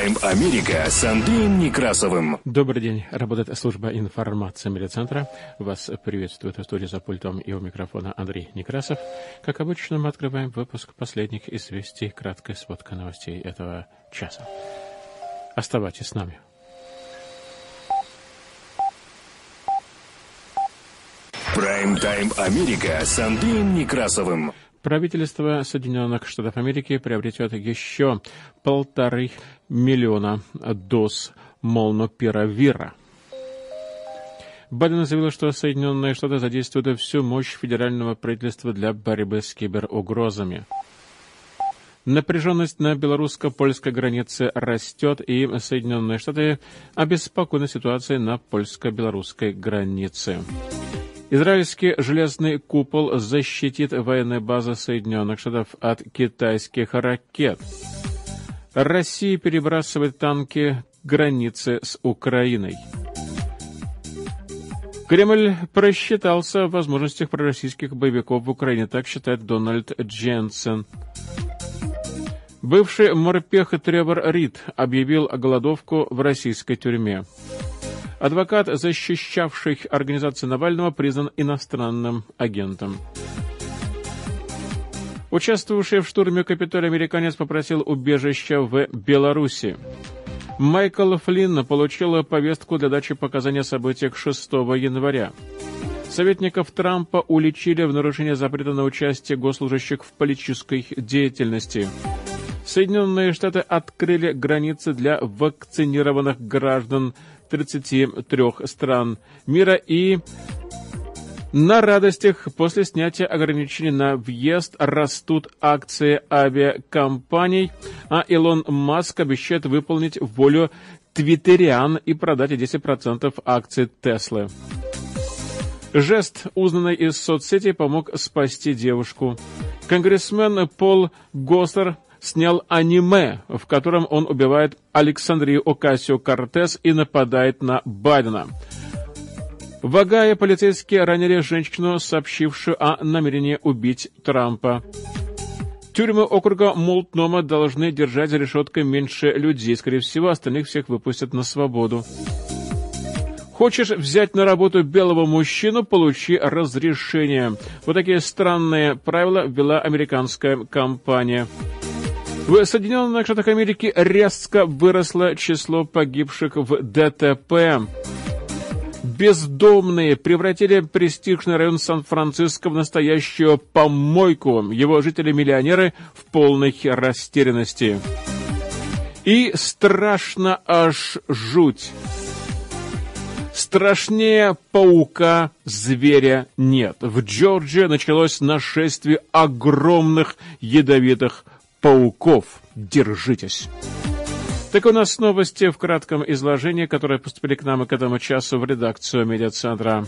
Прайм-тайм Америка с Андреем Некрасовым. Добрый день. Работает служба информации медиацентра. Вас приветствует в студии за пультом и у микрофона Андрей Некрасов. Как обычно, мы открываем выпуск последних известий, краткой сводка новостей этого часа. Оставайтесь с нами. Прайм-тайм Америка с Андреем Некрасовым. Правительство Соединенных Штатов Америки приобретет еще полторы миллиона доз молнупиравира. Байден заявил, что Соединенные Штаты задействуют всю мощь федерального правительства для борьбы с киберугрозами. Напряженность на белорусско-польской границе растет, и Соединенные Штаты обеспокоены ситуацией на польско-белорусской границе. Израильский железный купол защитит военные базы Соединенных Штатов от китайских ракет. Россия перебрасывает танки к границе с Украиной. Кремль просчитался в возможностях пророссийских боевиков в Украине, так считает Дональд Дженсен. Бывший морпех Тревор Рид объявил голодовку в российской тюрьме. Адвокат, защищавший организацию Навального, признан иностранным агентом. Участвовавший в штурме Капитолия американец попросил убежища в Беларуси. Майкл Флинн получил повестку для дачи показаний о событиях 6 января. Советников Трампа уличили в нарушении запрета на участие госслужащих в политической деятельности. Соединенные Штаты открыли границы для вакцинированных граждан 33 стран мира и на радостях после снятия ограничений на въезд растут акции авиакомпаний, а Илон Маск обещает выполнить волю твиттериан и продать 10% акций Теслы. Жест, узнанный из соцсетей, помог спасти девушку. Конгрессмен Пол Госсер снял аниме, в котором он убивает Александрию Окасио-Кортес и нападает на Байдена. В Огайо полицейские ранили женщину, сообщившую о намерении убить Трампа. Тюрьмы округа Молтнома должны держать за решеткой меньше людей. Скорее всего, остальных всех выпустят на свободу. Хочешь взять на работу белого мужчину, получи разрешение. Вот такие странные правила ввела американская компания. В Соединенных Штатах Америки резко выросло число погибших в ДТП. Бездомные превратили престижный район Сан-Франциско в настоящую помойку. Его жители-миллионеры в полной растерянности. И страшно аж жуть. Страшнее паука зверя нет. В Джорджии началось нашествие огромных ядовитых пауков. Держитесь. Так у нас новости в кратком изложении, которые поступили к нам и к этому часу в редакцию медиацентра.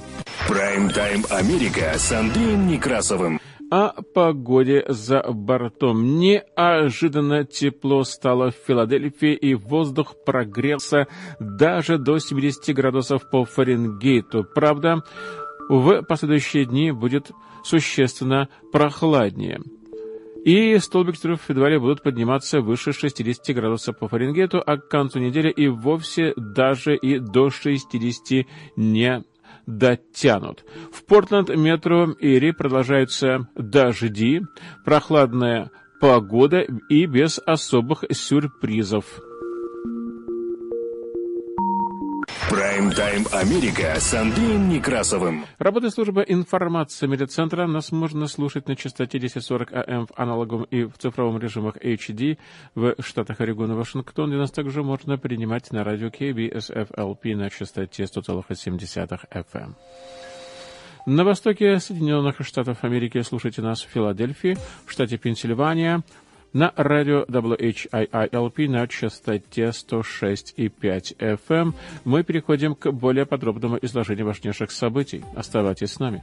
Прайм-тайм Америка с Андреем Некрасовым. О погоде за бортом. Неожиданно тепло стало в Филадельфии, и воздух прогрелся даже до 70 градусов по Фаренгейту. Правда, в последующие дни будет существенно прохладнее. И столбик цифров едва ли будут подниматься выше 60 градусов по Фаренгейту, а к концу недели и вовсе даже и до 60 не дотянут. В Портленд, метро Эри продолжаются дожди, прохладная погода и без особых сюрпризов. Прайм-тайм Америка с Андреем Некрасовым. Работает служба информации медиацентра. Нас можно слушать на частоте 1040 АМ в аналоговом и в цифровом режимах HD в штатах Орегон и Вашингтон, где нас также можно принимать на радио KBSFLP на частоте 100,7 FM. На востоке Соединенных Штатов Америки слушайте нас в Филадельфии, в штате Пенсильвания, на радио WHIILP на частоте 106,5 FM. Мы переходим к более подробному изложению важнейших событий. Оставайтесь с нами.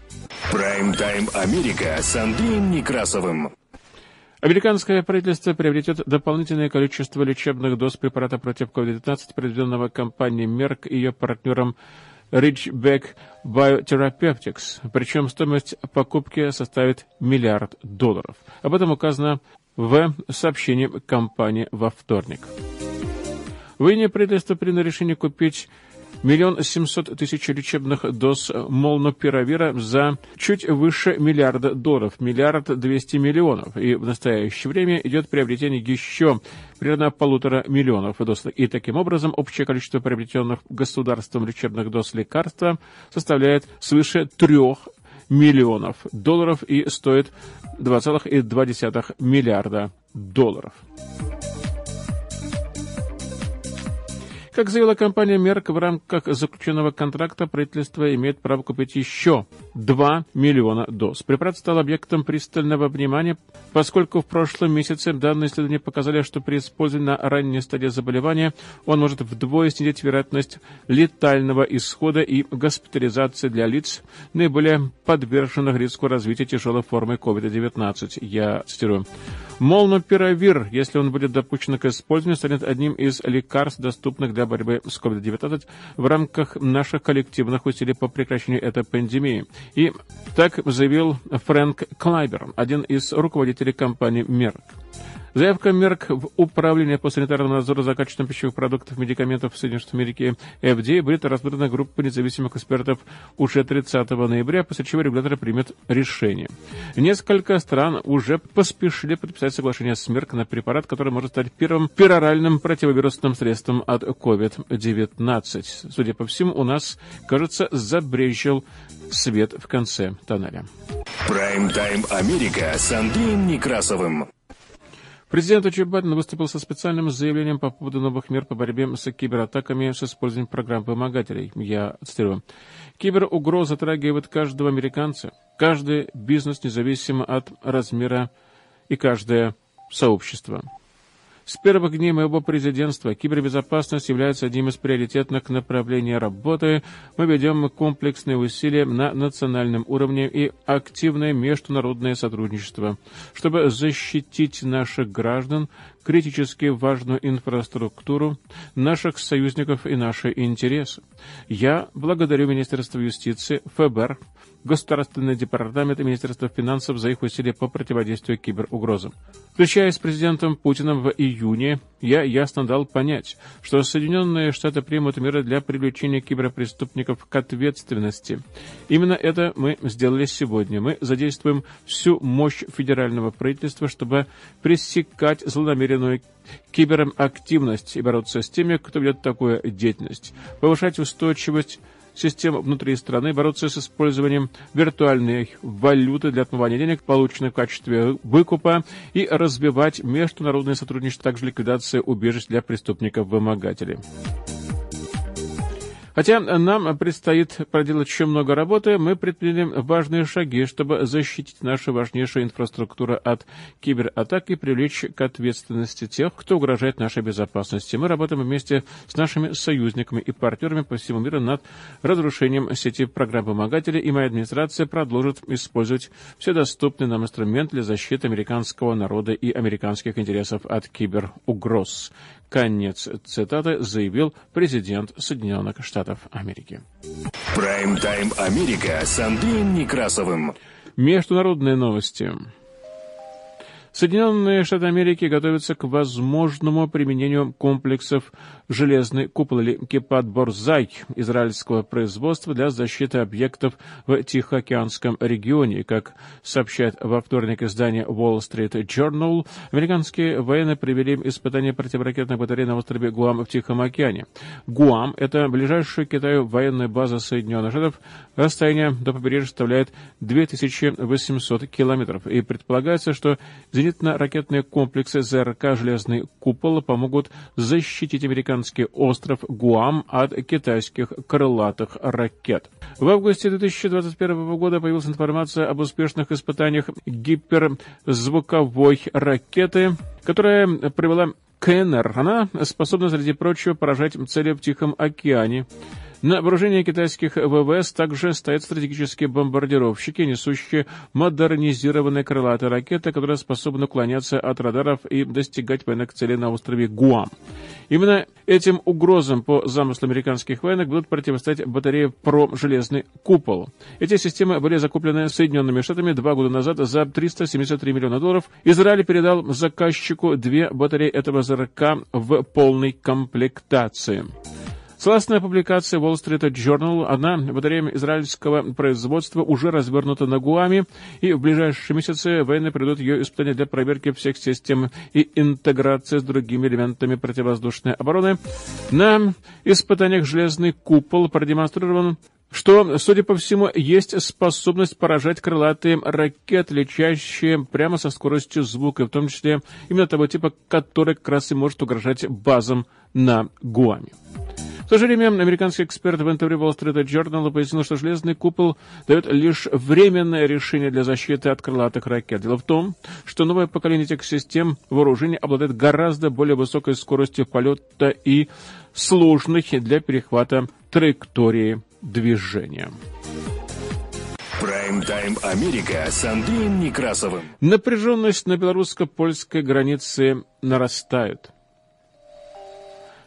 Прайм-тайм Америка с Андреем Некрасовым. Американское правительство приобретет дополнительное количество лечебных доз препарата против COVID-19, произведенного компанией Merck и ее партнером Ridgeback Biotherapeutics, причем стоимость покупки составит миллиард долларов. Об этом указано в сообщении компании во вторник. В правительство приняло решение купить миллион семьсот тысяч лечебных доз молнупиравира за чуть выше миллиарда долларов, миллиард двести миллионов. И в настоящее время идет приобретение еще примерно полутора миллионов доз. И таким образом общее количество приобретенных государством лечебных доз лекарства составляет свыше трех миллионов долларов и стоит 2,2 миллиарда долларов. Как заявила компания Мерк, в рамках заключенного контракта правительство имеет право купить еще 2 миллиона доз. Препарат стал объектом пристального внимания, поскольку в прошлом месяце данные исследования показали, что при использовании на ранней стадии заболевания он может вдвое снизить вероятность летального исхода и госпитализации для лиц, наиболее подверженных риску развития тяжелой формы COVID-19. Я цитирую. Молнупиравир, если он будет допущен к использованию, станет одним из лекарств, доступных для борьбы с COVID-19 в рамках наших коллективных усилий по прекращению этой пандемии. И так заявил Фрэнк Клайбер, один из руководителей компании Merck. Заявка Мерк в Управление по санитарному надзору за качеством пищевых продуктов и медикаментов в Соединенных Штатах Америки FDA будет разбрана группа независимых экспертов уже 30 ноября, после чего регулятор примет решение. Несколько стран уже поспешили подписать соглашение с Мерк на препарат, который может стать первым пероральным противовирусным средством от COVID-19. Судя по всему, у нас, кажется, забрежил свет в конце тоннеля. Прайм-тайм Америка с Андреем Некрасовым. Президент Джо Байден выступил со специальным заявлением по поводу новых мер по борьбе с кибератаками с использованием программ вымогателей. Я цитирую. Киберугроза затрагивает каждого американца, каждый бизнес, независимо от размера и каждое сообщество. С первых дней моего президентства кибербезопасность является одним из приоритетных направлений работы. Мы ведем комплексные усилия на национальном уровне и активное международное сотрудничество, чтобы защитить наших граждан, критически важную инфраструктуру, наших союзников и наши интересы. Я благодарю Министерство юстиции, ФБР, Государственный департамент и Министерство финансов за их усилия по противодействию киберугрозам. Встречаясь с президентом Путиным в июне, я ясно дал понять, что Соединенные Штаты примут меры для привлечения киберпреступников к ответственности. Именно это мы сделали сегодня. Мы задействуем всю мощь федерального правительства, чтобы пресекать злонамеренную киберактивность и бороться с теми, кто ведет такую деятельность, повышать устойчивость систем внутри страны, бороться с использованием виртуальной валюты для отмывания денег, полученных в качестве выкупа, и развивать международное сотрудничество, также ликвидация убежищ для преступников-вымогателей. Хотя нам предстоит проделать еще много работы, мы предприняли важные шаги, чтобы защитить нашу важнейшую инфраструктуру от кибератак и привлечь к ответственности тех, кто угрожает нашей безопасности. Мы работаем вместе с нашими союзниками и партнерами по всему миру над разрушением сети программ помогателей, и моя администрация продолжит использовать все доступные нам инструменты для защиты американского народа и американских интересов от киберугроз. Конец цитаты заявил президент Соединенных Штатов Америки. Прайм-тайм Америка с Андреем Некрасовым. Международные новости. Соединенные Штаты Америки готовятся к возможному применению комплексов железной куполы Кипат Борзай израильского производства для защиты объектов в Тихоокеанском регионе. Как сообщает во вторник издание Wall Street Journal, американские военные провели испытания противоракетных батарей на острове Гуам в Тихом океане. Гуам – это ближайшая к Китаю военная база Соединенных Штатов. Расстояние до побережья составляет 2800 километров. И предполагается, что Зенитно-ракетные комплексы ЗРК «Железный купол» помогут защитить американский остров Гуам от китайских крылатых ракет. В августе 2021 года появилась информация об успешных испытаниях гиперзвуковой ракеты, которая привела КНР. Она способна, среди прочего, поражать цели в Тихом океане. На вооружении китайских ВВС также стоят стратегические бомбардировщики, несущие модернизированные крылатые ракеты, которые способны уклоняться от радаров и достигать военных целей на острове Гуам. Именно этим угрозам по замыслу американских военных будут противостоять батареи про железный купол. Эти системы были закуплены Соединенными Штатами два года назад за 373 миллиона долларов. Израиль передал заказчику две батареи этого ЗРК в полной комплектации. Согласно публикации Wall Street Journal, одна батарея израильского производства уже развернута на Гуаме, и в ближайшие месяцы военные придут ее испытания для проверки всех систем и интеграции с другими элементами противовоздушной обороны. На испытаниях «Железный купол» продемонстрирован что, судя по всему, есть способность поражать крылатые ракеты, летящие прямо со скоростью звука, в том числе именно того типа, который как раз и может угрожать базам на Гуаме. В то же время американский эксперт в интервью Wall Street Journal пояснил, что железный купол дает лишь временное решение для защиты от крылатых ракет. Дело в том, что новое поколение этих систем вооружения обладает гораздо более высокой скоростью полета и сложных для перехвата траектории движения. Прайм-тайм Америка с Андреем Некрасовым. Напряженность на белорусско-польской границе нарастает.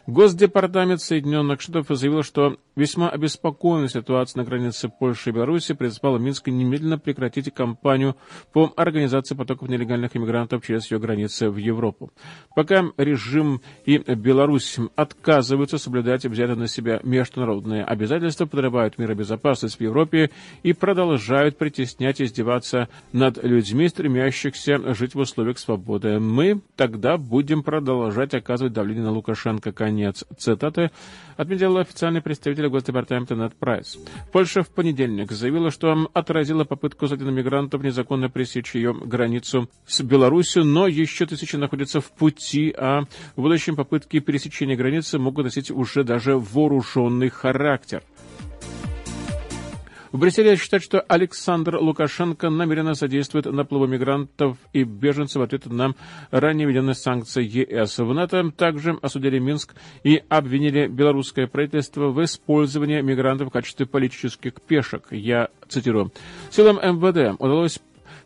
Госдепартамент Соединенных Штатов заявил, что весьма обеспокоенной ситуацией на границе Польши и Беларуси призвала Минск немедленно прекратить кампанию по организации потоков нелегальных иммигрантов через ее границы в Европу. Пока режим и Беларусь отказываются соблюдать взятые на себя международные обязательства, подрывают мир и безопасность в Европе и продолжают притеснять и издеваться над людьми, стремящихся жить в условиях свободы. Мы тогда будем продолжать оказывать давление на Лукашенко, Конец цитаты отметил официальный представитель Госдепартамента Нед Прайс. Польша в понедельник заявила, что отразила попытку Сатина мигрантов незаконно пресечь ее границу с Беларусью, но еще тысячи находятся в пути, а в будущем попытки пересечения границы могут носить уже даже вооруженный характер. В Брюсселе считают, что Александр Лукашенко намеренно содействует наплыву мигрантов и беженцев в ответ на ранее введенные санкции ЕС. В НАТО также осудили Минск и обвинили белорусское правительство в использовании мигрантов в качестве политических пешек. Я цитирую. Силам МВД удалось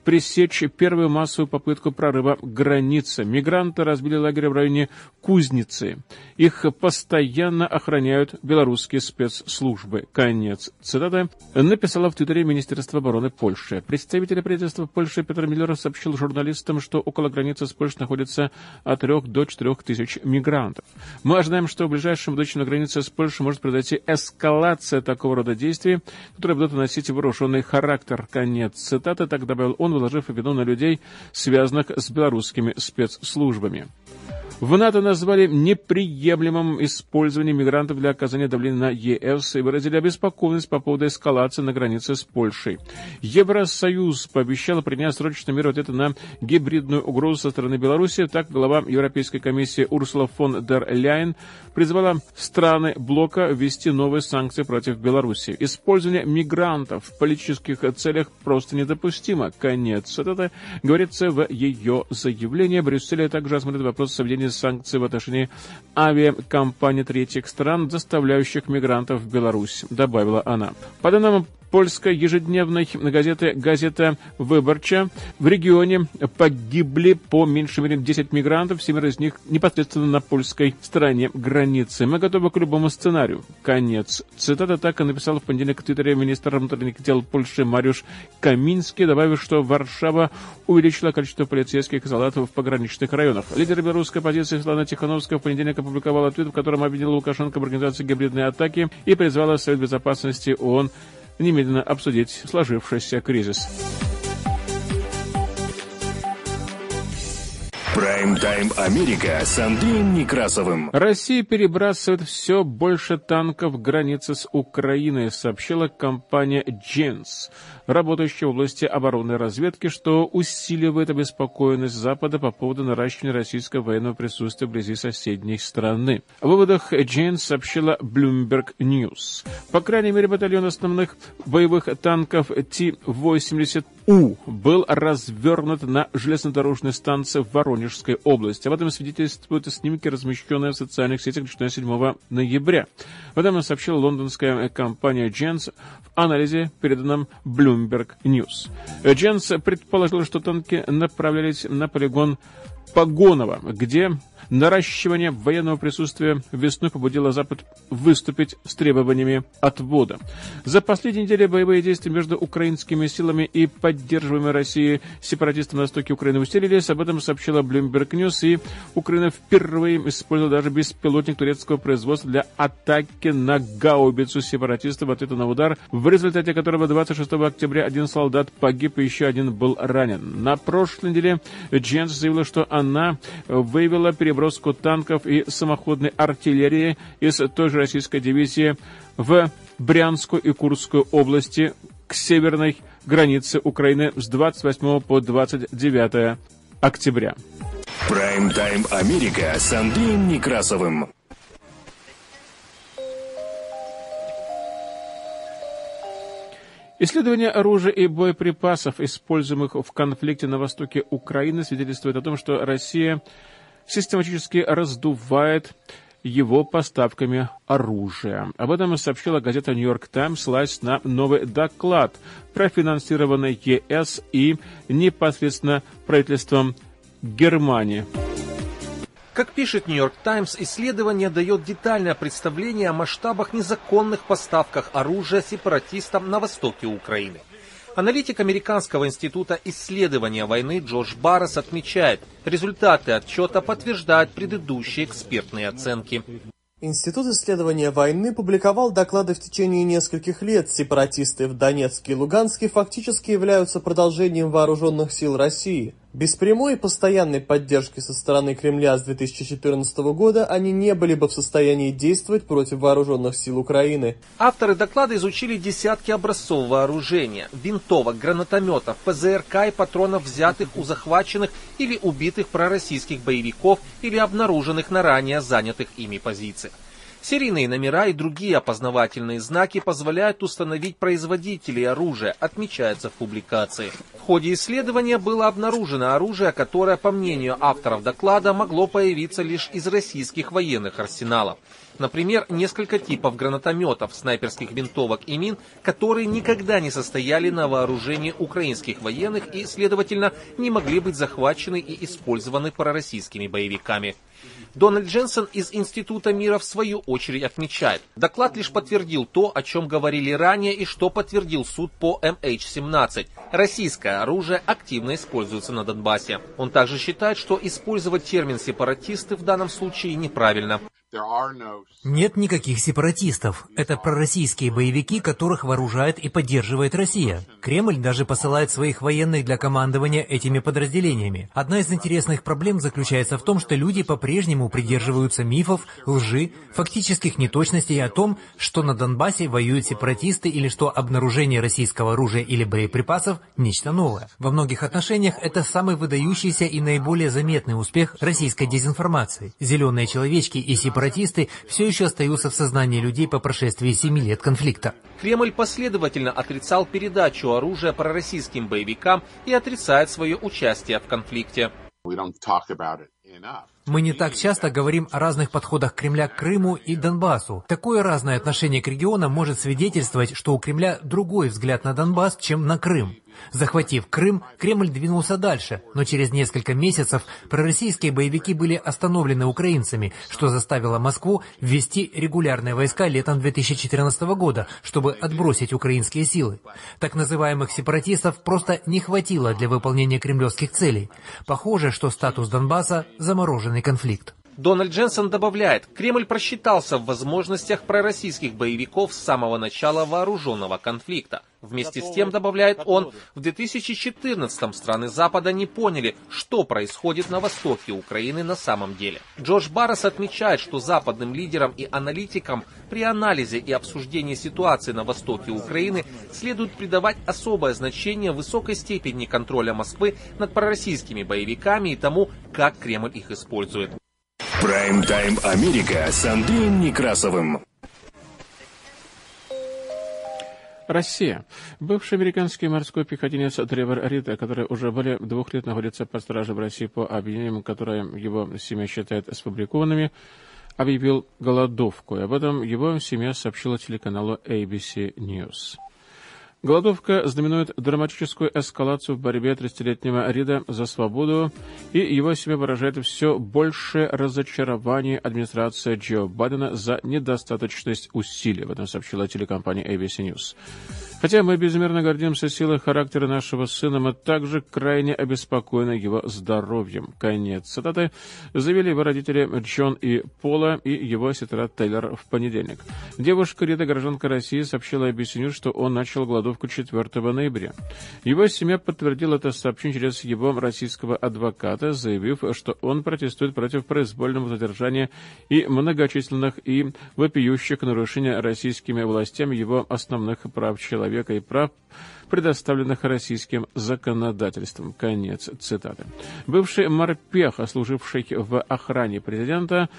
пресечь первую массовую попытку прорыва границы. Мигранты разбили лагерь в районе Кузницы. Их постоянно охраняют белорусские спецслужбы. Конец цитаты написала в Твиттере Министерство обороны Польши. Представитель правительства Польши Петр Миллер сообщил журналистам, что около границы с Польшей находится от 3 до 4 тысяч мигрантов. Мы ожидаем, что в ближайшем будущем на границе с Польшей может произойти эскалация такого рода действий, которые будут носить вооруженный характер. Конец цитаты, так добавил он, выложив вину на людей, связанных с белорусскими спецслужбами. В НАТО назвали неприемлемым использование мигрантов для оказания давления на ЕС и выразили обеспокоенность по поводу эскалации на границе с Польшей. Евросоюз пообещал принять срочно меры ответа на гибридную угрозу со стороны Беларуси. Так, глава Европейской комиссии Урсула фон дер Ляйен призвала страны блока ввести новые санкции против Беларуси. Использование мигрантов в политических целях просто недопустимо. Конец. Это говорится в ее заявлении. Брюссель также осмотрит вопрос введения введение санкций в отношении авиакомпаний третьих стран, заставляющих мигрантов в Беларусь, добавила она. По данным польской ежедневной газеты «Газета Выборча». В регионе погибли по меньшей мере 10 мигрантов, семеро из них непосредственно на польской стороне границы. Мы готовы к любому сценарию. Конец. Цитата так и написал в понедельник в Твиттере министр внутренних дел Польши Мариуш Каминский, добавив, что Варшава увеличила количество полицейских и солдатов в пограничных районах. Лидер белорусской оппозиции Светлана Тихановская в понедельник опубликовала ответ, в котором обвинила Лукашенко в организации гибридной атаки и призвала Совет Безопасности ООН немедленно обсудить сложившийся кризис. Прайм-тайм Америка с Андреем Некрасовым. Россия перебрасывает все больше танков к границе с Украиной, сообщила компания «Дженс», работающая в области оборонной разведки, что усиливает обеспокоенность Запада по поводу наращивания российского военного присутствия вблизи соседней страны. В выводах «Дженс» сообщила Bloomberg News. По крайней мере, батальон основных боевых танков Ти-80У был развернут на железнодорожной станции в Воронеже Воронежской области. Об этом свидетельствуют снимки, размещенные в социальных сетях начиная 7 ноября. Об этом сообщила лондонская компания Jens в анализе, переданном Bloomberg News. Jens предположил, что танки направлялись на полигон Погонова, где Наращивание военного присутствия весной побудило Запад выступить с требованиями отвода. За последние недели боевые действия между украинскими силами и поддерживаемой Россией сепаратистами на востоке Украины усилились. Об этом сообщила Bloomberg News, и Украина впервые использовала даже беспилотник турецкого производства для атаки на гаубицу сепаратистов в ответ на удар, в результате которого 26 октября один солдат погиб и еще один был ранен. На прошлой неделе Дженс заявила, что она переброску переброску танков и самоходной артиллерии из той же российской дивизии в Брянскую и Курскую области к северной границе Украины с 28 по 29 октября. Прайм-тайм Америка с Андреем Некрасовым. Исследование оружия и боеприпасов, используемых в конфликте на востоке Украины, свидетельствует о том, что Россия систематически раздувает его поставками оружия. Об этом сообщила газета «Нью-Йорк Таймс», ссылаясь на новый доклад, профинансированный ЕС и непосредственно правительством Германии. Как пишет Нью-Йорк Таймс, исследование дает детальное представление о масштабах незаконных поставках оружия сепаратистам на востоке Украины. Аналитик Американского института исследования войны Джош Баррес отмечает, результаты отчета подтверждают предыдущие экспертные оценки. Институт исследования войны публиковал доклады в течение нескольких лет. Сепаратисты в Донецке и Луганске фактически являются продолжением вооруженных сил России. Без прямой и постоянной поддержки со стороны Кремля с 2014 года они не были бы в состоянии действовать против вооруженных сил Украины. Авторы доклада изучили десятки образцов вооружения, винтовок, гранатометов, ПЗРК и патронов, взятых у захваченных или убитых пророссийских боевиков или обнаруженных на ранее занятых ими позициях. Серийные номера и другие опознавательные знаки позволяют установить производителей оружия, отмечается в публикации. В ходе исследования было обнаружено оружие, которое, по мнению авторов доклада, могло появиться лишь из российских военных арсеналов. Например, несколько типов гранатометов, снайперских винтовок и мин, которые никогда не состояли на вооружении украинских военных и, следовательно, не могли быть захвачены и использованы пророссийскими боевиками. Дональд Дженсен из Института мира в свою очередь отмечает, доклад лишь подтвердил то, о чем говорили ранее и что подтвердил суд по MH17. Российское оружие активно используется на Донбассе. Он также считает, что использовать термин «сепаратисты» в данном случае неправильно. Нет никаких сепаратистов. Это пророссийские боевики, которых вооружает и поддерживает Россия. Кремль даже посылает своих военных для командования этими подразделениями. Одна из интересных проблем заключается в том, что люди по-прежнему придерживаются мифов, лжи, фактических неточностей о том, что на Донбассе воюют сепаратисты или что обнаружение российского оружия или боеприпасов – нечто новое. Во многих отношениях это самый выдающийся и наиболее заметный успех российской дезинформации. Зеленые человечки и сепаратисты сепаратисты все еще остаются в сознании людей по прошествии семи лет конфликта. Кремль последовательно отрицал передачу оружия пророссийским боевикам и отрицает свое участие в конфликте. Мы не так часто говорим о разных подходах Кремля к Крыму и Донбассу. Такое разное отношение к регионам может свидетельствовать, что у Кремля другой взгляд на Донбасс, чем на Крым. Захватив Крым, Кремль двинулся дальше, но через несколько месяцев пророссийские боевики были остановлены украинцами, что заставило Москву ввести регулярные войска летом 2014 года, чтобы отбросить украинские силы. Так называемых сепаратистов просто не хватило для выполнения кремлевских целей. Похоже, что статус Донбасса – замороженный конфликт. Дональд Дженсен добавляет, Кремль просчитался в возможностях пророссийских боевиков с самого начала вооруженного конфликта. Вместе с тем, добавляет он, в 2014 страны Запада не поняли, что происходит на востоке Украины на самом деле. Джош Баррес отмечает, что западным лидерам и аналитикам при анализе и обсуждении ситуации на востоке Украины следует придавать особое значение высокой степени контроля Москвы над пророссийскими боевиками и тому, как Кремль их использует. Прайм-тайм Америка с Андреем Некрасовым. Россия. Бывший американский морской пехотинец Тревор Рита, который уже более двух лет находится под стражей в России по обвинениям, которые его семья считает сфабрикованными, объявил голодовку. И об этом его семья сообщила телеканалу ABC News. Голодовка знаменует драматическую эскалацию в борьбе 30-летнего Рида за свободу, и его семья выражает все большее разочарование администрации Джо Байдена за недостаточность усилий, в этом сообщила телекомпания ABC News. Хотя мы безмерно гордимся силой характера нашего сына, мы также крайне обеспокоены его здоровьем. Конец цитаты заявили его родители Джон и Пола и его сестра Тейлор в понедельник. Девушка Рита, гражданка России, сообщила News, что он начал голодовку 4 ноября. Его семья подтвердила это сообщение через его российского адвоката, заявив, что он протестует против произвольного задержания и многочисленных и вопиющих нарушений российскими властями его основных прав человека человека и прав, предоставленных российским законодательством. Конец цитаты. Бывший морпех, служивший в охране президента,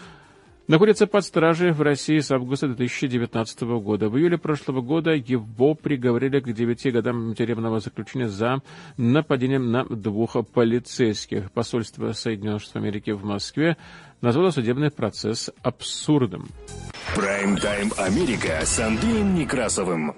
находится под стражей в России с августа 2019 года. В июле прошлого года его приговорили к 9 годам тюремного заключения за нападением на двух полицейских. Посольство Соединенных Штатов Америки в Москве назвало судебный процесс абсурдом. Прайм-тайм Америка с Андреем Некрасовым.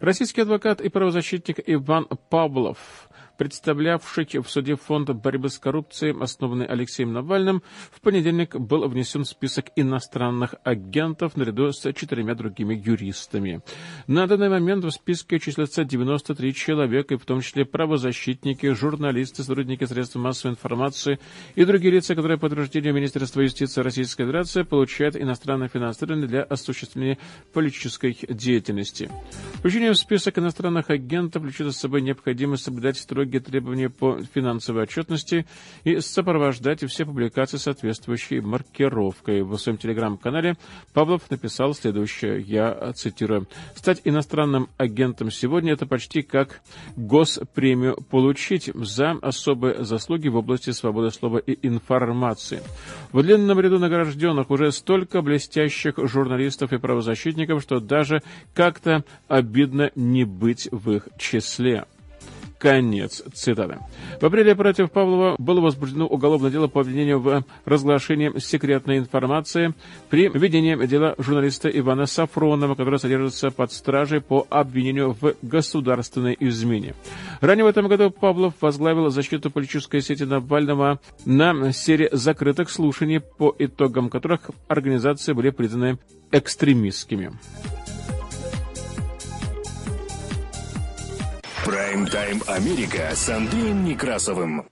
Российский адвокат и правозащитник Иван Павлов представлявший в суде фонд борьбы с коррупцией, основанный Алексеем Навальным, в понедельник был внесен в список иностранных агентов наряду с четырьмя другими юристами. На данный момент в списке числятся 93 человека, в том числе правозащитники, журналисты, сотрудники средств массовой информации и другие лица, которые по утверждению Министерства юстиции Российской Федерации получают иностранное финансирование для осуществления политической деятельности. Включение в список иностранных агентов влечет за собой необходимость соблюдать строгие строгие требования по финансовой отчетности и сопровождать все публикации соответствующей маркировкой. В своем телеграм-канале Павлов написал следующее, я цитирую. «Стать иностранным агентом сегодня – это почти как госпремию получить за особые заслуги в области свободы слова и информации. В длинном ряду награжденных уже столько блестящих журналистов и правозащитников, что даже как-то обидно не быть в их числе. Конец цитаты. В апреле против Павлова было возбуждено уголовное дело по обвинению в разглашении секретной информации при ведении дела журналиста Ивана Сафронова, который содержится под стражей по обвинению в государственной измене. Ранее в этом году Павлов возглавил защиту политической сети Навального на серии закрытых слушаний, по итогам которых организации были признаны экстремистскими. Прайм-тайм Америка с Андреем Некрасовым.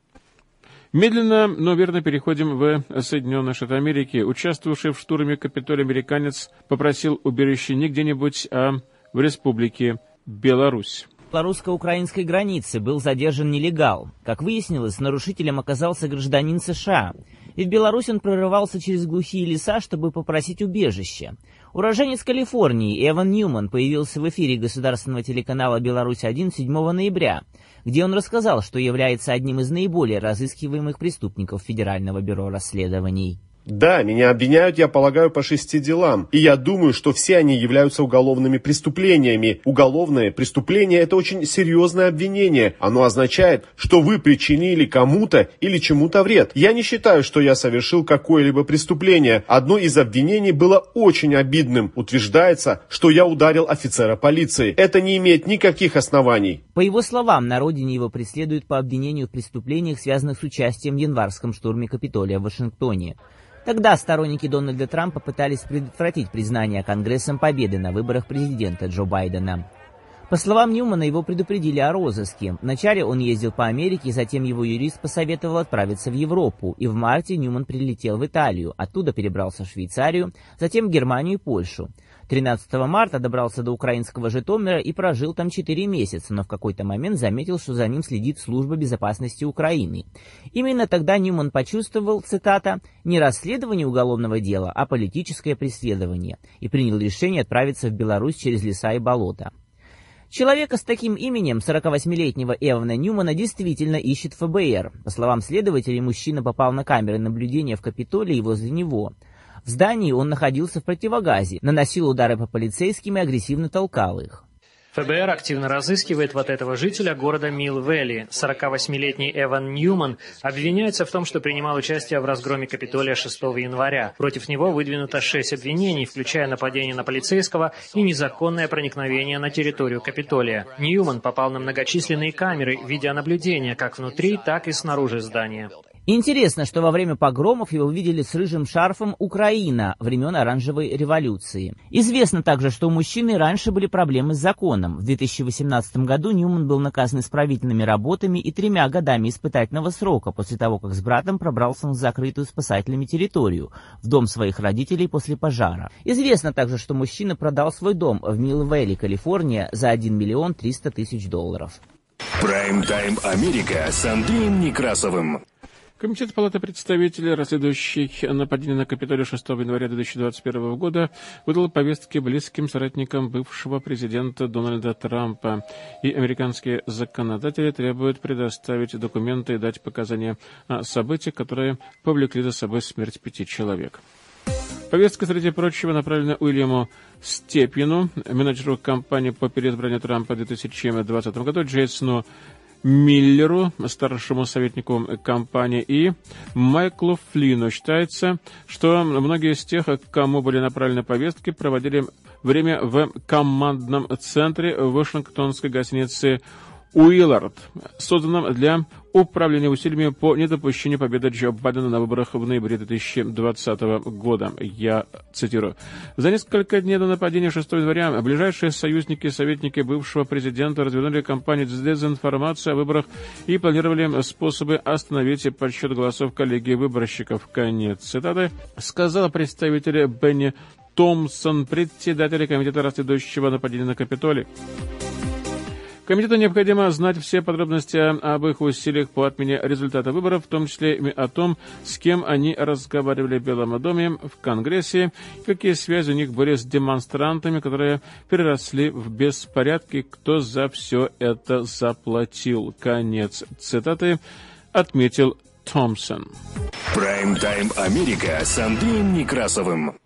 Медленно, но верно переходим в Соединенные Штаты Америки. Участвовавший в штурме Капитолия американец попросил убежище не где-нибудь, а в Республике Беларусь белорусско-украинской границе был задержан нелегал. Как выяснилось, нарушителем оказался гражданин США. И в Беларусь он прорывался через глухие леса, чтобы попросить убежище. Уроженец Калифорнии Эван Ньюман появился в эфире государственного телеканала «Беларусь-1» 7 ноября, где он рассказал, что является одним из наиболее разыскиваемых преступников Федерального бюро расследований. Да, меня обвиняют, я полагаю, по шести делам. И я думаю, что все они являются уголовными преступлениями. Уголовное преступление – это очень серьезное обвинение. Оно означает, что вы причинили кому-то или чему-то вред. Я не считаю, что я совершил какое-либо преступление. Одно из обвинений было очень обидным. Утверждается, что я ударил офицера полиции. Это не имеет никаких оснований. По его словам, на родине его преследуют по обвинению в преступлениях, связанных с участием в январском штурме Капитолия в Вашингтоне. Тогда сторонники Дональда Трампа пытались предотвратить признание Конгрессом победы на выборах президента Джо Байдена. По словам Ньюмана, его предупредили о розыске. Вначале он ездил по Америке, затем его юрист посоветовал отправиться в Европу, и в марте Ньюман прилетел в Италию, оттуда перебрался в Швейцарию, затем в Германию и Польшу. 13 марта добрался до украинского Житомира и прожил там 4 месяца, но в какой-то момент заметил, что за ним следит служба безопасности Украины. Именно тогда Ньюман почувствовал, цитата, «не расследование уголовного дела, а политическое преследование» и принял решение отправиться в Беларусь через леса и болота. Человека с таким именем, 48-летнего Эвана Ньюмана, действительно ищет ФБР. По словам следователей, мужчина попал на камеры наблюдения в Капитолии и возле него. В здании он находился в противогазе, наносил удары по полицейским и агрессивно толкал их. ФБР активно разыскивает вот этого жителя города Милл-Вэлли. 48-летний Эван Ньюман обвиняется в том, что принимал участие в разгроме Капитолия 6 января. Против него выдвинуто шесть обвинений, включая нападение на полицейского и незаконное проникновение на территорию Капитолия. Ньюман попал на многочисленные камеры видеонаблюдения как внутри, так и снаружи здания. Интересно, что во время погромов его видели с рыжим шарфом Украина времен Оранжевой революции. Известно также, что у мужчины раньше были проблемы с законом. В 2018 году Ньюман был наказан исправительными работами и тремя годами испытательного срока после того, как с братом пробрался на закрытую спасателями территорию, в дом своих родителей после пожара. Известно также, что мужчина продал свой дом в Милл-Вэлли, Калифорния за 1 миллион 300 тысяч долларов. Прайм-тайм Америка с Андреем Некрасовым. Комитет Палаты представителей, расследующий нападение на Капитолий 6 января 2021 года, выдал повестки близким соратникам бывшего президента Дональда Трампа, и американские законодатели требуют предоставить документы и дать показания о событиях, которые повлекли за собой смерть пяти человек. Повестка, среди прочего, направлена Уильяму Степину, менеджеру компании по переизбранию Трампа в 2020 году, Джейсону Миллеру, старшему советнику компании, и Майклу Флину. Считается, что многие из тех, кому были направлены повестки, проводили время в командном центре Вашингтонской гостиницы Уиллард, созданном для управления усилиями по недопущению победы Джо Байдена на выборах в ноябре 2020 года. Я цитирую. За несколько дней до нападения 6 января ближайшие союзники и советники бывшего президента развернули кампанию дезинформации о выборах и планировали способы остановить подсчет голосов коллегии выборщиков. Конец цитаты. Сказал представитель Бенни Томпсон, председатель комитета расследующего нападения на Капитолий. Комитету необходимо знать все подробности об их усилиях по отмене результата выборов, в том числе и о том, с кем они разговаривали в Белом доме, в Конгрессе, какие связи у них были с демонстрантами, которые переросли в беспорядки, кто за все это заплатил. Конец цитаты отметил Томпсон. Прайм-тайм Америка с Андреем Некрасовым.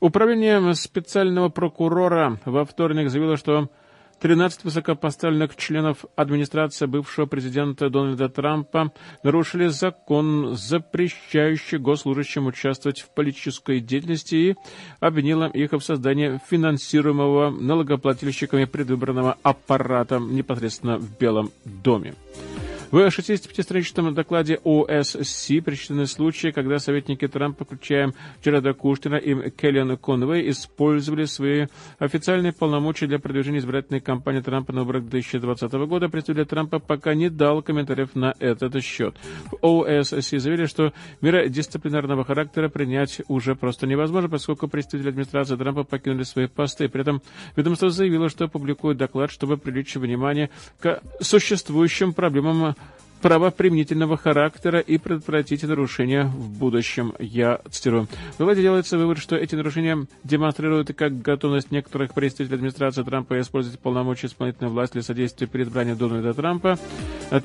Управление специального прокурора во вторник заявило, что 13 высокопоставленных членов администрации бывшего президента Дональда Трампа нарушили закон, запрещающий госслужащим участвовать в политической деятельности и обвинила их в создании финансируемого налогоплательщиками предвыборного аппарата непосредственно в Белом доме. В 65-страничном докладе ОСС перечислены случаи, когда советники Трампа, включая Джереда Кушнера и Келлиана Конвей, использовали свои официальные полномочия для продвижения избирательной кампании Трампа на выборах 2020 года. Представитель Трампа пока не дал комментариев на этот счет. В ОСС заявили, что меры дисциплинарного характера принять уже просто невозможно, поскольку представители администрации Трампа покинули свои посты. При этом ведомство заявило, что публикует доклад, чтобы привлечь внимание к существующим проблемам правоприменительного характера и предотвратить нарушения в будущем. Я цитирую. В докладе делается вывод, что эти нарушения демонстрируют как готовность некоторых представителей администрации Трампа использовать полномочия исполнительной власти для содействия переизбранию Дональда Трампа,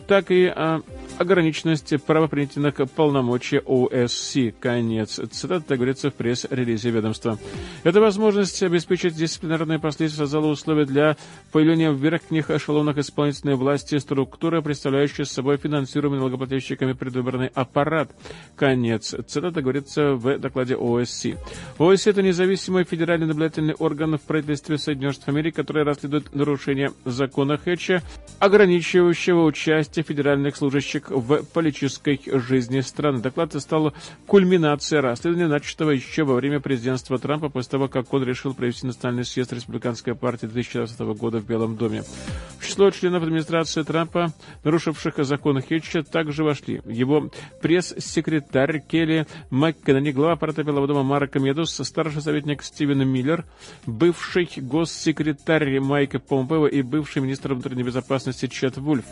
так и а, ограниченность правоприменительных полномочий ОСС. Конец цитаты, так говорится в пресс-релизе ведомства. Эта возможность обеспечить дисциплинарные последствия создала условия для появления в верхних эшелонах исполнительной власти структуры, представляющей собой финансируемый налогоплательщиками предвыборный аппарат. Конец цитаты, говорится в докладе ОСС. ОСС – это независимый федеральный наблюдательный орган в правительстве Соединенных Штатов Америки, который расследует нарушения закона Хэтча, ограничивающего участие федеральных служащих изменениях в политической жизни страны. Доклад стал кульминацией расследования, начатого еще во время президентства Трампа, после того, как он решил провести национальный съезд республиканской партии 2020 года в Белом доме. В число членов администрации Трампа, нарушивших закон Хитча, также вошли его пресс-секретарь Келли МакКеннани, глава аппарата Белого дома Марк Медус, старший советник Стивен Миллер, бывший госсекретарь Майк Помпео и бывший министр внутренней безопасности Чет Вульф.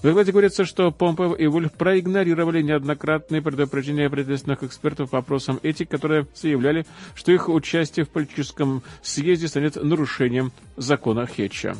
В докладе говорится, что Помпео и Вульф проигнорировали неоднократные предупреждения правительственных экспертов по вопросам этики, которые заявляли, что их участие в политическом съезде станет нарушением закона Хетча.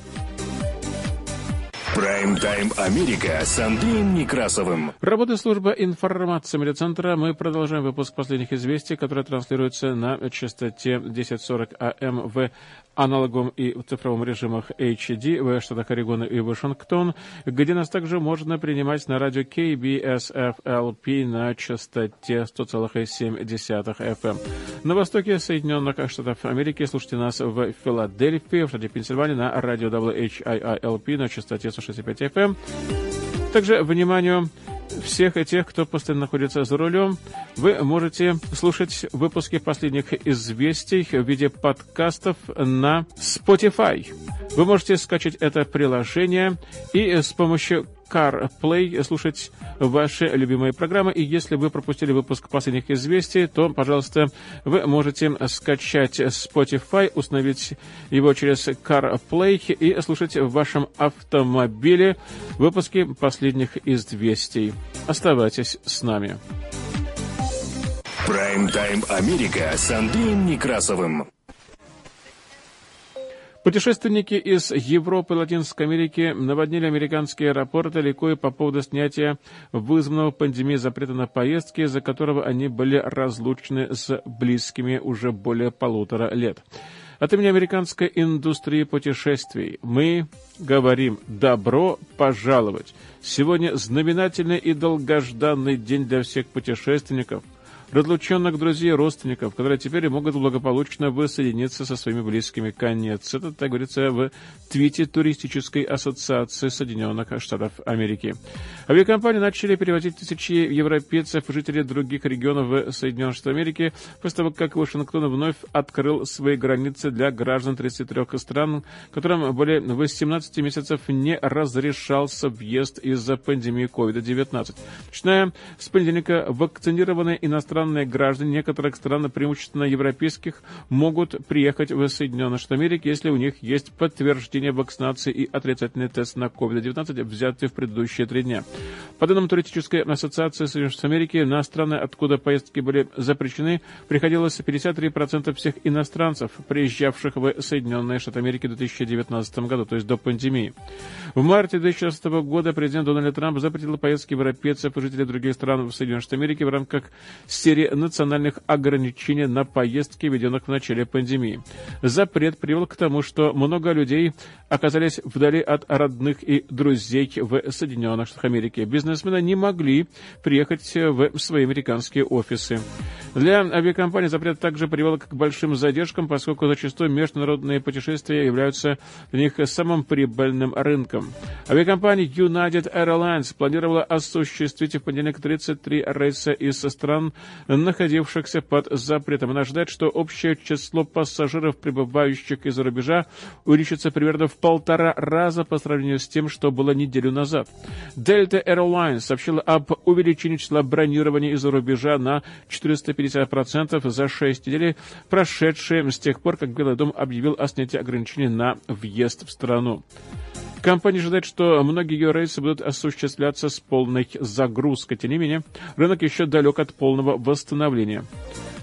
Прайм-тайм Америка с Андреем Некрасовым. Работает служба информации медиацентра. Мы продолжаем выпуск последних известий, которые транслируются на частоте 1040 АМ в аналоговом и цифровом режимах HD в штатах Орегон и Вашингтон, где нас также можно принимать на радио KBSFLP на частоте 100,7 FM. На востоке Соединенных Штатов Америки слушайте нас в Филадельфии, в штате Пенсильвания на радио WHIILP на частоте 165 FM. Также, вниманию, всех и тех, кто постоянно находится за рулем, вы можете слушать выпуски последних известий в виде подкастов на Spotify. Вы можете скачать это приложение и с помощью CarPlay слушать ваши любимые программы. И если вы пропустили выпуск последних известий, то, пожалуйста, вы можете скачать Spotify, установить его через CarPlay и слушать в вашем автомобиле выпуски последних известий. Оставайтесь с нами. Прайм-тайм Америка с Андреем Некрасовым. Путешественники из Европы и Латинской Америки наводнили американские аэропорты, ликуя по поводу снятия вызванного пандемией запрета на поездки, из-за которого они были разлучены с близкими уже более полутора лет. От имени американской индустрии путешествий мы говорим «добро пожаловать». Сегодня знаменательный и долгожданный день для всех путешественников – разлученных друзей родственников, которые теперь могут благополучно воссоединиться со своими близкими. Конец. Это, так говорится, в твите Туристической ассоциации Соединенных Штатов Америки. Авиакомпании начали перевозить тысячи европейцев и жителей других регионов в Соединенных Штатах Америки после того, как Вашингтон вновь открыл свои границы для граждан 33 стран, которым более 18 месяцев не разрешался въезд из-за пандемии COVID-19. Начиная с понедельника вакцинированные иностранные иностранные граждане некоторых стран, преимущественно европейских, могут приехать в Соединенные Штаты Америки, если у них есть подтверждение вакцинации и отрицательный тест на COVID-19, взятый в предыдущие три дня. По данным Туристической ассоциации Соединенных Штатов Америки, на страны, откуда поездки были запрещены, приходилось 53% всех иностранцев, приезжавших в Соединенные Штаты Америки в 2019 году, то есть до пандемии. В марте 2016 года президент Дональд Трамп запретил поездки европейцев и жителей других стран в Соединенные Штаты Америки в рамках серии национальных ограничений на поездки, введенных в начале пандемии. Запрет привел к тому, что много людей оказались вдали от родных и друзей в Соединенных Штатах Америки. Бизнесмены не могли приехать в свои американские офисы. Для авиакомпаний запрет также привел к большим задержкам, поскольку зачастую международные путешествия являются для них самым прибыльным рынком. Авиакомпания United Airlines планировала осуществить в понедельник 33 рейса из стран, находившихся под запретом. Она ожидает, что общее число пассажиров, прибывающих из-за рубежа, увеличится примерно в полтора раза по сравнению с тем, что было неделю назад. Delta Airlines сообщила об увеличении числа бронирований из-за рубежа на 450% за 6 недель, прошедшие с тех пор, как Белый дом объявил о снятии ограничений на въезд в страну. Компания ожидает, что многие ее рейсы будут осуществляться с полной загрузкой. Тем не менее, рынок еще далек от полного восстановления.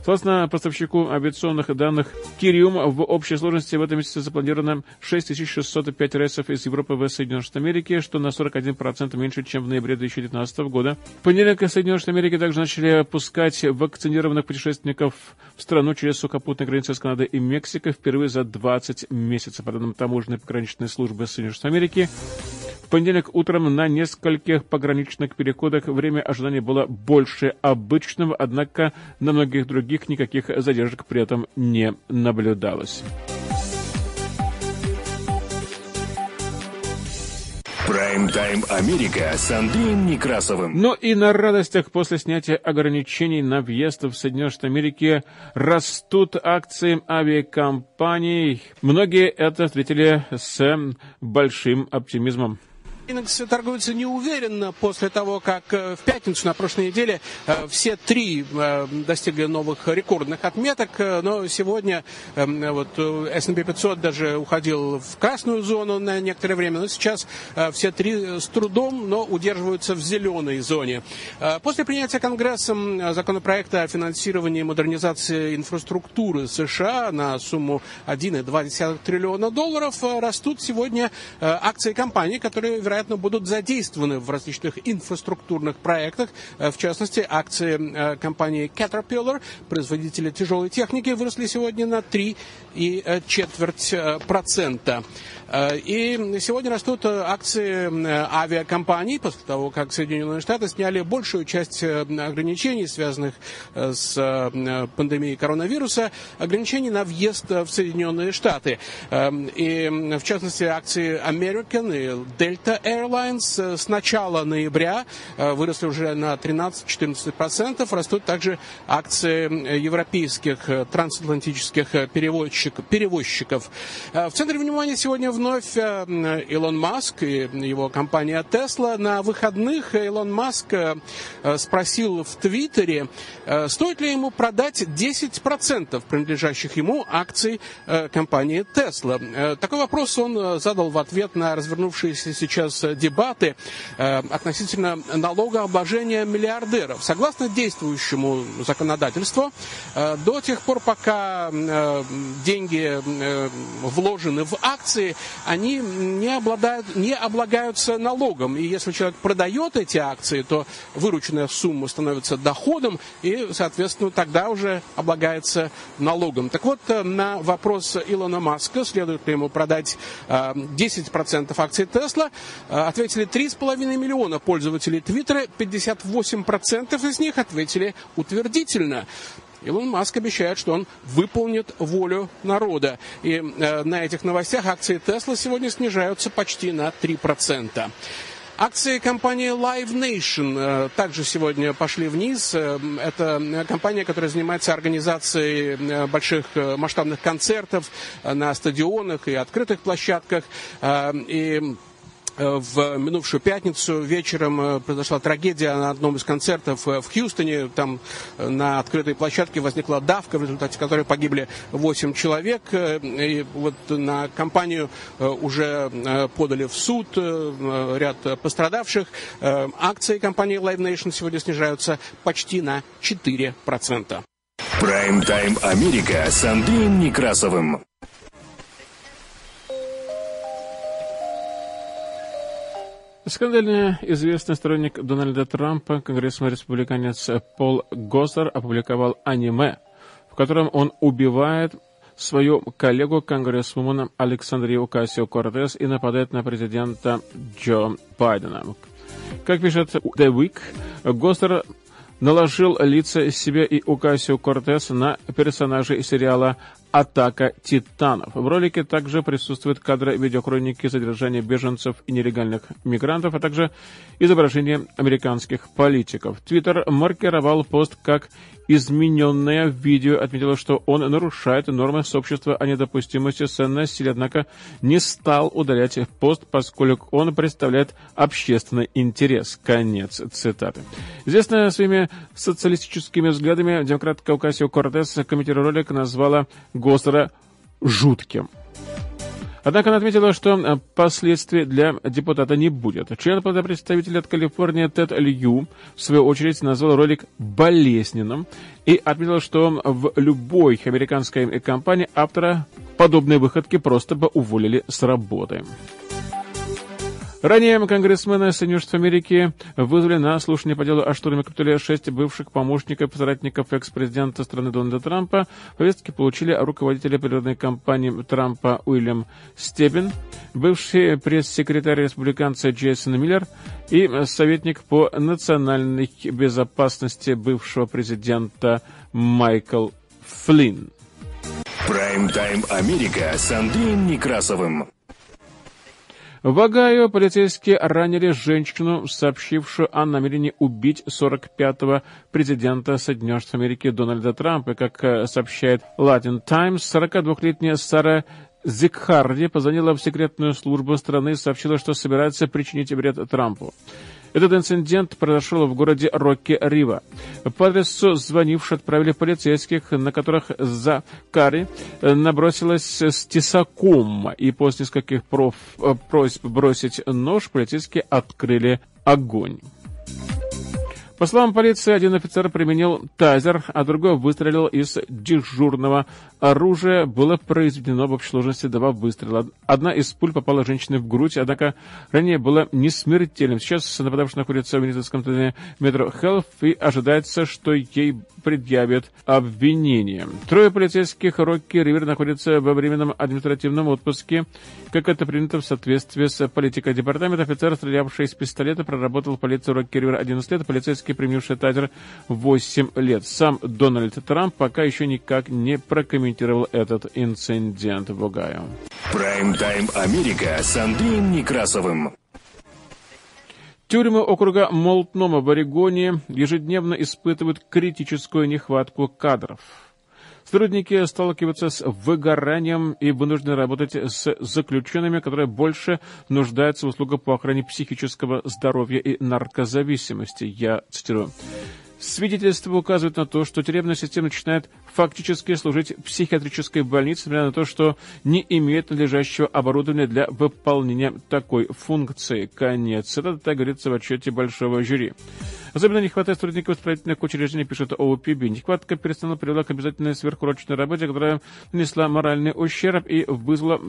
Согласно поставщику авиационных данных Кириум, в общей сложности в этом месяце запланировано 6605 рейсов из Европы в Соединенные Штаты Америки, что на 41% меньше, чем в ноябре 2019 года. В понедельник Соединенные Штаты Америки также начали пускать вакцинированных путешественников в страну через сухопутные границы с Канадой и Мексикой впервые за 20 месяцев. По данным таможенной пограничной службы Соединенных Штатов Америки, в понедельник утром на нескольких пограничных переходах время ожидания было больше обычного, однако на многих других никаких задержек при этом не наблюдалось. Прайм-тайм Америка с Андреем Некрасовым. Ну и на радостях после снятия ограничений на въезд в Соединенные Штаты Америки растут акции авиакомпаний. Многие это встретили с большим оптимизмом. Индекс торгуется неуверенно после того, как э, в пятницу на прошлой неделе э, все три э, достигли новых рекордных отметок, но сегодня вот S&P 500 даже уходил в красную зону на некоторое время, но сейчас все три с трудом, но удерживаются в зеленой зоне. После принятия Конгрессом законопроекта о финансировании и модернизации инфраструктуры США на сумму 1,2 триллиона долларов растут сегодня акции компаний, которые, вероятно, вероятно, будут задействованы в различных инфраструктурных проектах. Э, в частности, акции э, компании Caterpillar, производителя тяжелой техники, выросли сегодня на 3 и э, четверть процента. И сегодня растут акции авиакомпаний, после того, как Соединенные Штаты сняли большую часть ограничений, связанных с пандемией коронавируса, ограничений на въезд в Соединенные Штаты. И, в частности, акции American и Delta Airlines с начала ноября выросли уже на 13-14%. Растут также акции европейских трансатлантических перевозчиков. В центре внимания сегодня вновь э, Илон Маск и его компания Tesla. На выходных Илон Маск э, спросил в Твиттере, э, стоит ли ему продать 10% принадлежащих ему акций компании Tesla. Такой вопрос он задал в ответ на развернувшиеся сейчас дебаты относительно налогообложения миллиардеров. Согласно действующему законодательству, до тех пор, пока деньги вложены в акции, они не, обладают, не облагаются налогом. И если человек продает эти акции, то вырученная сумма становится доходом и, соответственно, тогда уже облагается налогом. Так вот, э, на вопрос Илона Маска, следует ли ему продать 10% э, акций Тесла, э, ответили 3,5 миллиона пользователей Твиттера, 58% из них ответили утвердительно. Илон Маск обещает, что он выполнит волю народа. И э, на этих новостях акции Тесла сегодня снижаются почти на 3%. Акции компании Live Nation э, также сегодня пошли вниз. Э, это компания, которая занимается организацией э, больших э, масштабных концертов э, на стадионах и открытых площадках. Э, и Э, в минувшую пятницу вечером э, произошла трагедия на одном из концертов э, в Хьюстоне. Там на открытой площадке возникла давка, в результате которой погибли 8 человек. И вот на компанию уже подали в суд ряд пострадавших. Акции компании Live Nation сегодня снижаются почти на 4%. Прайм-тайм Америка с Андреем Некрасовым. Скандально известный сторонник Дональда Трампа, конгрессмен-республиканец Пол Госсер опубликовал аниме, в котором он убивает свою коллегу конгрессвумена Александрию Кассио Кортес и нападает на президента Джо Байдена. Как пишет The Week, Госсер наложил лица себе и Укасио Кортес на персонажей сериала «Атака титанов». В ролике также присутствуют кадры видеохроники задержания беженцев и нелегальных мигрантов, а также изображения американских политиков. Твиттер маркировал пост как измененное видео отметило, что он нарушает нормы сообщества о недопустимости насилия, однако не стал удалять пост, поскольку он представляет общественный интерес. Конец цитаты. Известная своими социалистическими взглядами демократка Окасио Кортес, комментируя ролик, назвала Госера жутким. Однако она отметила, что э, последствий для депутата не будет. Член представителя от Калифорнии Тед Лью, в свою очередь, назвал ролик болезненным и отметил, что в любой американской компании автора подобные выходки просто бы уволили с работы. Ранее конгрессмены Соединенных Штатов Америки вызвали на слушание по делу о штурме Капитолия шесть бывших помощников и соратников экс-президента страны Дональда Трампа. Повестки получили руководители природной кампании Трампа Уильям Стебен, бывший пресс-секретарь республиканца Джейсон Миллер и советник по национальной безопасности бывшего президента Майкл Флинн. Прайм-тайм Америка с Андреем Некрасовым. В Огайо полицейские ранили женщину, сообщившую о намерении убить 45-го президента Соединенных Штатов Америки Дональда Трампа. Как э, сообщает Latin Times, 42-летняя Сара Зикхарди позвонила в секретную службу страны и сообщила, что собирается причинить вред Трампу. Этот инцидент произошел в городе Рокки-Рива. По адресу звонившие отправили полицейских, на которых за Кари набросилась с тесаком, и после нескольких проф, просьб бросить нож полицейские открыли огонь. По словам полиции, один офицер применил тазер, а другой выстрелил из дежурного оружия. Было произведено в общей сложности два выстрела. Одна из пуль попала женщине в грудь, однако ранее было не смертельным. Сейчас нападавший находится в медицинском центре Метро Хелф и ожидается, что ей предъявят обвинение. Трое полицейских Рокки Ривер находятся во временном административном отпуске. Как это принято в соответствии с политикой департамента, офицер, стрелявший из пистолета, проработал в полиции Рокки Ривер 11 лет, полицейский, применивший тазер, 8 лет. Сам Дональд Трамп пока еще никак не прокомментировал этот инцидент в Огайо. Прайм-тайм Америка с Андреем Некрасовым. Тюрьмы округа Молтнома в Орегоне ежедневно испытывают критическую нехватку кадров. Сотрудники сталкиваются с выгоранием и вынуждены работать с заключенными, которые больше нуждаются в услугах по охране психического здоровья и наркозависимости. Я цитирую. Свидетельства указывают на то, что тюремная система начинает фактически служить психиатрической больницей, несмотря на то, что не имеет надлежащего оборудования для выполнения такой функции. Конец. Это так говорится в отчете большого жюри. Особенно не хватает сотрудников исправительных учреждений, пишет ОУПБ. Нехватка персонала привела к обязательной сверхурочной работе, которая нанесла моральный ущерб и вызвала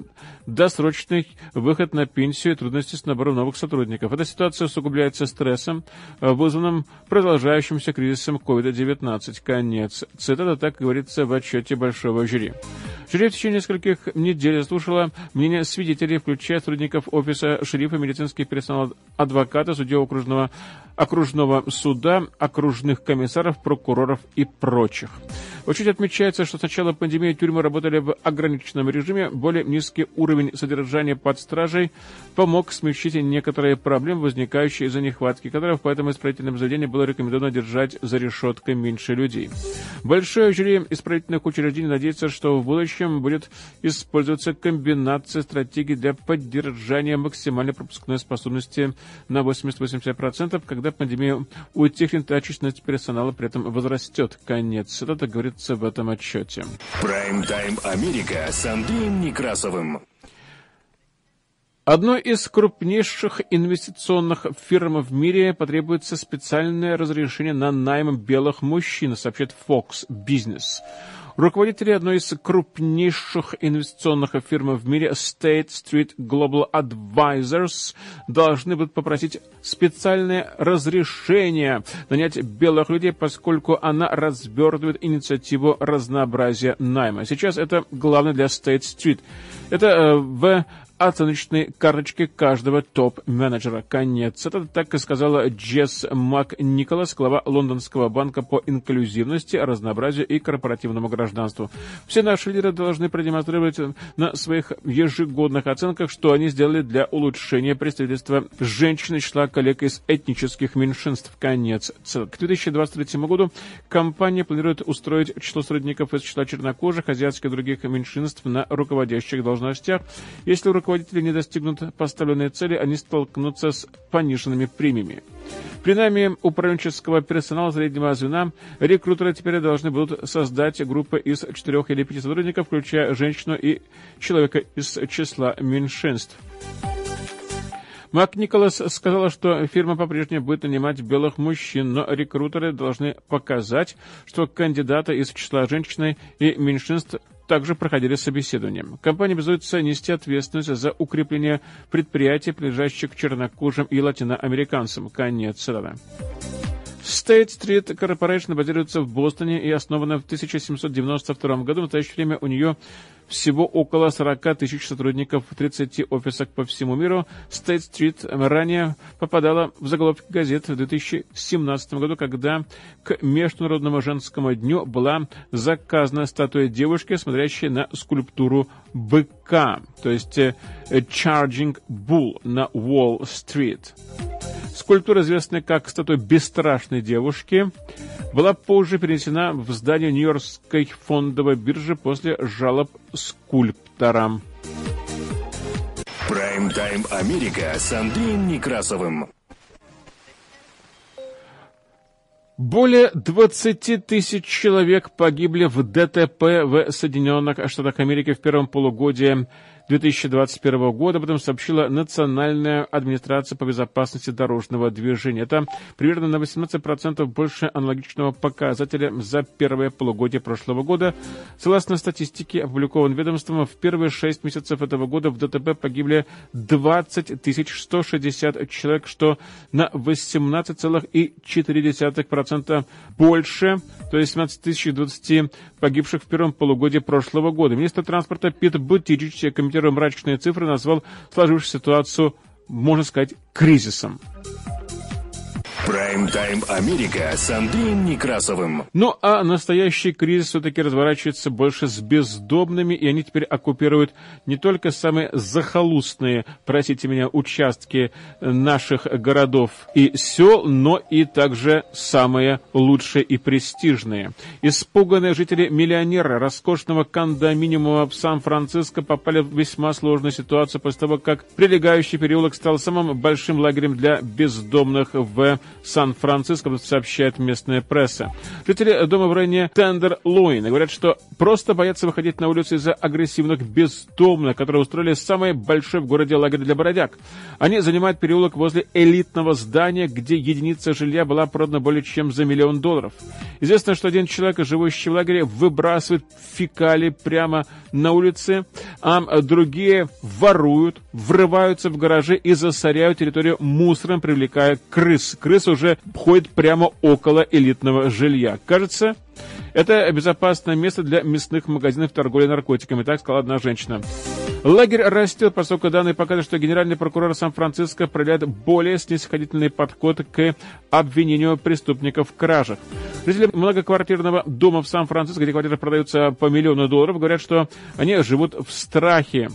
досрочный выход на пенсию и трудности с набором новых сотрудников. Эта ситуация усугубляется стрессом, вызванным продолжающимся кризисом COVID-19. Конец. Цитата так говорится в отчете большого жюри. Жюри в течение нескольких недель слушала мнение свидетелей, включая сотрудников офиса шерифа, медицинский персонал, адвоката, судья окружного, окружного суда, окружных комиссаров, прокуроров и прочих. Отчете отмечается, что с начала пандемии тюрьмы работали в ограниченном режиме. Более низкий уровень содержания под стражей помог смягчить некоторые проблемы, возникающие из-за нехватки кадров, поэтому исправительным заведениям было рекомендовано держать за решеткой меньше людей. Большое жюри исправительных учреждений надеется, что в будущем будет использоваться комбинация стратегий для поддержания максимальной пропускной способности на 80-80%, когда пандемия утихнет, а численность персонала при этом возрастет. Конец. Говорит говорится в этом отчете. Прайм-тайм Америка с Андреем Некрасовым. Одной из крупнейших инвестиционных фирм в мире потребуется специальное разрешение на найм белых мужчин, сообщает Fox Business. Руководители одной из крупнейших инвестиционных фирм в мире State Street Global Advisors должны будут попросить специальное разрешение нанять белых людей, поскольку она развертывает инициативу разнообразия найма. Сейчас это главное для State Street. Это э, в оценочной карточки каждого топ-менеджера. Конец. Это так и сказала Джесс Мак Николас, глава Лондонского банка по инклюзивности, разнообразию и корпоративному гражданству. Все наши лидеры должны продемонстрировать на своих ежегодных оценках, что они сделали для улучшения представительства женщин и числа коллег из этнических меньшинств. Конец. К 2023 году компания планирует устроить число сотрудников из числа чернокожих, азиатских и других меньшинств на руководящих должностях. Если руководитель руководители не достигнут поставленной цели, они столкнутся с пониженными премиями. При найме управленческого персонала среднего звена рекрутеры теперь должны будут создать группы из четырех или пяти сотрудников, включая женщину и человека из числа меньшинств. Мак Николас сказала, что фирма по-прежнему будет нанимать белых мужчин, но рекрутеры должны показать, что кандидаты из числа женщин и меньшинств также проходили собеседование. Компания обязуется нести ответственность за укрепление предприятий, прилежащих к чернокожим и латиноамериканцам. Конец цитаты. State Street Corporation базируется в Бостоне и основана в 1792 году. В настоящее время у нее всего около 40 тысяч сотрудников в 30 офисах по всему миру. State Street ранее попадала в заголовки газет в 2017 году, когда к Международному женскому дню была заказана статуя девушки, смотрящей на скульптуру быка, то есть э, Charging Bull на Уолл-стрит. Скульптура, известная как статуя бесстрашной девушки, была позже перенесена в здание Нью-Йоркской фондовой биржи после жалоб скульптора. Прайм-тайм Америка с Андреем Некрасовым. Более 20 тысяч человек погибли в ДТП в Соединенных Штатах Америки в первом полугодии 2021 года. Об этом сообщила Национальная администрация по безопасности дорожного движения. Это примерно на 18% больше аналогичного показателя за первое полугодие прошлого года. Согласно статистике, опубликованной ведомством, в первые шесть месяцев этого года в ДТП погибли 20 160 человек, что на 18,4% больше, то есть 17 тысяч 20 погибших в первом полугодии прошлого года. Министр транспорта Пит Бутиджич комментировал комментируя мрачные цифры, назвал сложившуюся ситуацию, можно сказать, кризисом. Прайм-тайм Америка с Андреем Некрасовым. Ну, а настоящий кризис все-таки разворачивается больше с бездомными, и они теперь оккупируют не только самые захолустные, простите меня, участки наших городов и сел, но и также самые лучшие и престижные. Испуганные жители миллионера роскошного кондоминиума в Сан-Франциско попали в весьма сложную ситуацию после того, как прилегающий переулок стал самым большим лагерем для бездомных в Сан-Франциско, сообщает местная пресса. Жители дома в районе Тендер Луин говорят, что просто боятся выходить на улицу из-за агрессивных бездомных, которые устроили самый большой в городе лагерь для бродяг. Они занимают переулок возле элитного здания, где единица жилья была продана более чем за миллион долларов. Известно, что один человек, живущий в лагере, выбрасывает фекалии прямо на улице, а другие воруют, врываются в гаражи и засоряют территорию мусором, привлекая крыс. Крыс уже ходит прямо около элитного жилья. Кажется, это безопасное место для мясных магазинов торговли наркотиками, так сказала одна женщина. Лагерь растет, поскольку данные показывают, что генеральный прокурор Сан-Франциско проявляет более снисходительный подход к обвинению преступников в кражах. Жители многоквартирного дома в Сан-Франциско, где квартиры продаются по миллиону долларов, говорят, что они живут в страхе,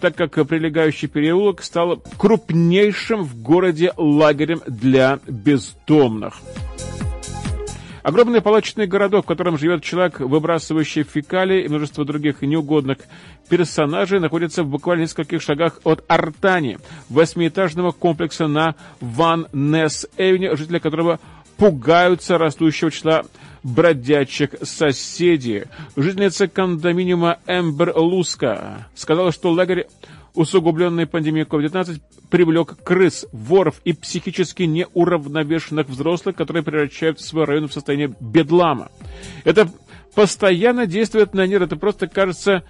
так как прилегающий переулок стал крупнейшим в городе лагерем для бездомных. Огромный палаточный городок, в котором живет человек, выбрасывающий фекалии и множество других неугодных персонажей, находится в буквально нескольких шагах от Артани, восьмиэтажного комплекса на Ван Несс Эвеню, жители которого пугаются растущего числа бродячих соседей. Жительница кондоминиума Эмбер Луска сказала, что лагерь усугубленный пандемией COVID-19 привлек крыс, воров и психически неуравновешенных взрослых, которые превращают свой район в состояние бедлама. Это постоянно действует на нервы. Это просто кажется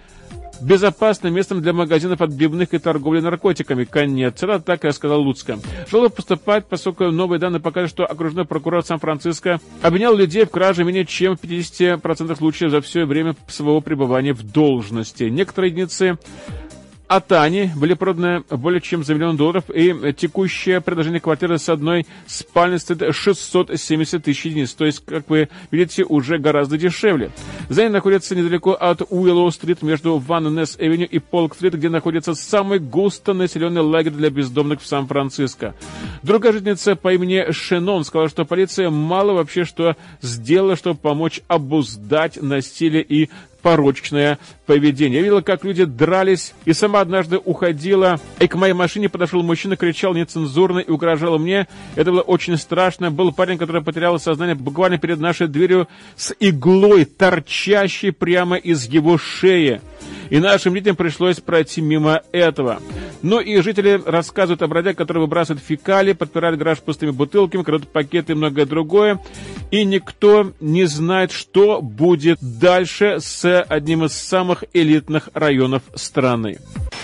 безопасным местом для магазинов отбивных и торговли наркотиками. Конец. Это так и сказал Луцка. Жалобы поступать, поскольку новые данные показывают, что окружной прокурор Сан-Франциско обвинял людей в краже менее чем в 50% случаев за все время своего пребывания в должности. Некоторые единицы от Ани были проданы более чем за миллион долларов, и текущее предложение квартиры с одной спальней стоит 670 тысяч единиц, то есть, как вы видите, уже гораздо дешевле. Здание находится недалеко от Уиллоу-стрит между Ван Несс Эвеню и Полк-стрит, где находится самый густо населенный лагерь для бездомных в Сан-Франциско. Другая жительница по имени Шенон сказала, что полиция мало вообще что сделала, чтобы помочь обуздать насилие и порочное поведение. Я видела, как люди дрались, и сама однажды уходила, и к моей машине подошел мужчина, кричал нецензурно и угрожал мне. Это было очень страшно. Был парень, который потерял сознание буквально перед нашей дверью с иглой, торчащей прямо из его шеи и нашим детям пришлось пройти мимо этого. Ну и жители рассказывают о бродягах, которые выбрасывают фекалии, подпирают гараж пустыми бутылками, крадут пакеты и многое другое. И никто не знает, что будет дальше с одним из самых элитных районов страны.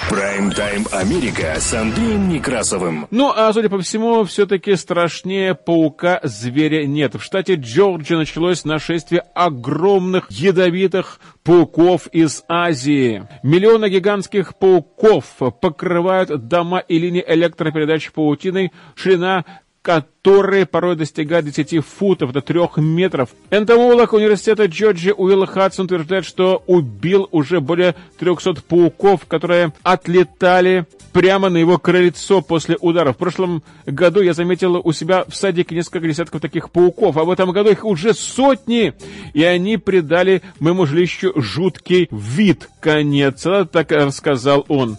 Прайм-тайм Америка с Андреем Некрасовым. Ну, а судя по всему, все-таки страшнее паука-зверя нет. В штате Джорджия началось нашествие огромных ядовитых пауков из Азии. Миллионы гигантских пауков покрывают дома и линии электропередач паутиной. Ширина которые порой достигают 10 футов до 3 метров. Энтомолог университета Джорджи Уилл Хадсон утверждает, что убил уже более 300 пауков, которые отлетали прямо на его крыльцо после удара. В прошлом году я заметил у себя в садике несколько десятков таких пауков, а в этом году их уже сотни, и они придали моему жилищу жуткий вид. Конец, так рассказал он.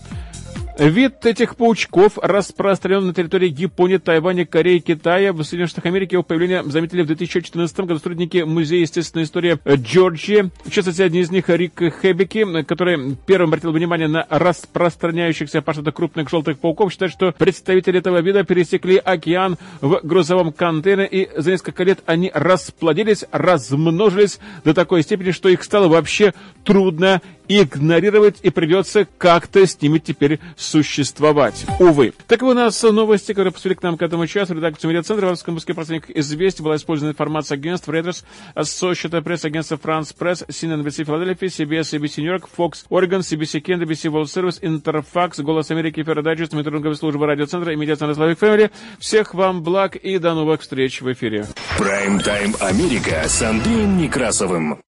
Вид этих паучков распространен на территории Японии, Тайваня, Кореи, Китая. В Соединенных Штатах Америки его появление заметили в 2014 году сотрудники Музея естественной истории Джорджии. В частности, один из них Рик Хебики, который первым обратил внимание на распространяющихся по штату крупных желтых пауков, считает, что представители этого вида пересекли океан в грузовом контейнере, и за несколько лет они расплодились, размножились до такой степени, что их стало вообще трудно игнорировать и придется как-то с ними теперь существовать. Увы. Таковы у нас новости, которые поступили к нам к этому часу. Редакция медиацентра в Русском выпуске «Пространных известий» была использована информация агентств Reuters, Associated Press, агентство France Press, CNN, NBC Филадельфия, CBS, ABC Нью-Йорк, Fox, Oregon, CBC Кен, ABC World Service, Интерфакс, Голос Америки, Феродайджест, Метеорологовая служба радиоцентра и медиацентра Славик Фэмили. Всех вам благ и до новых встреч в эфире. Прайм-тайм Америка с Андреем Некрасовым.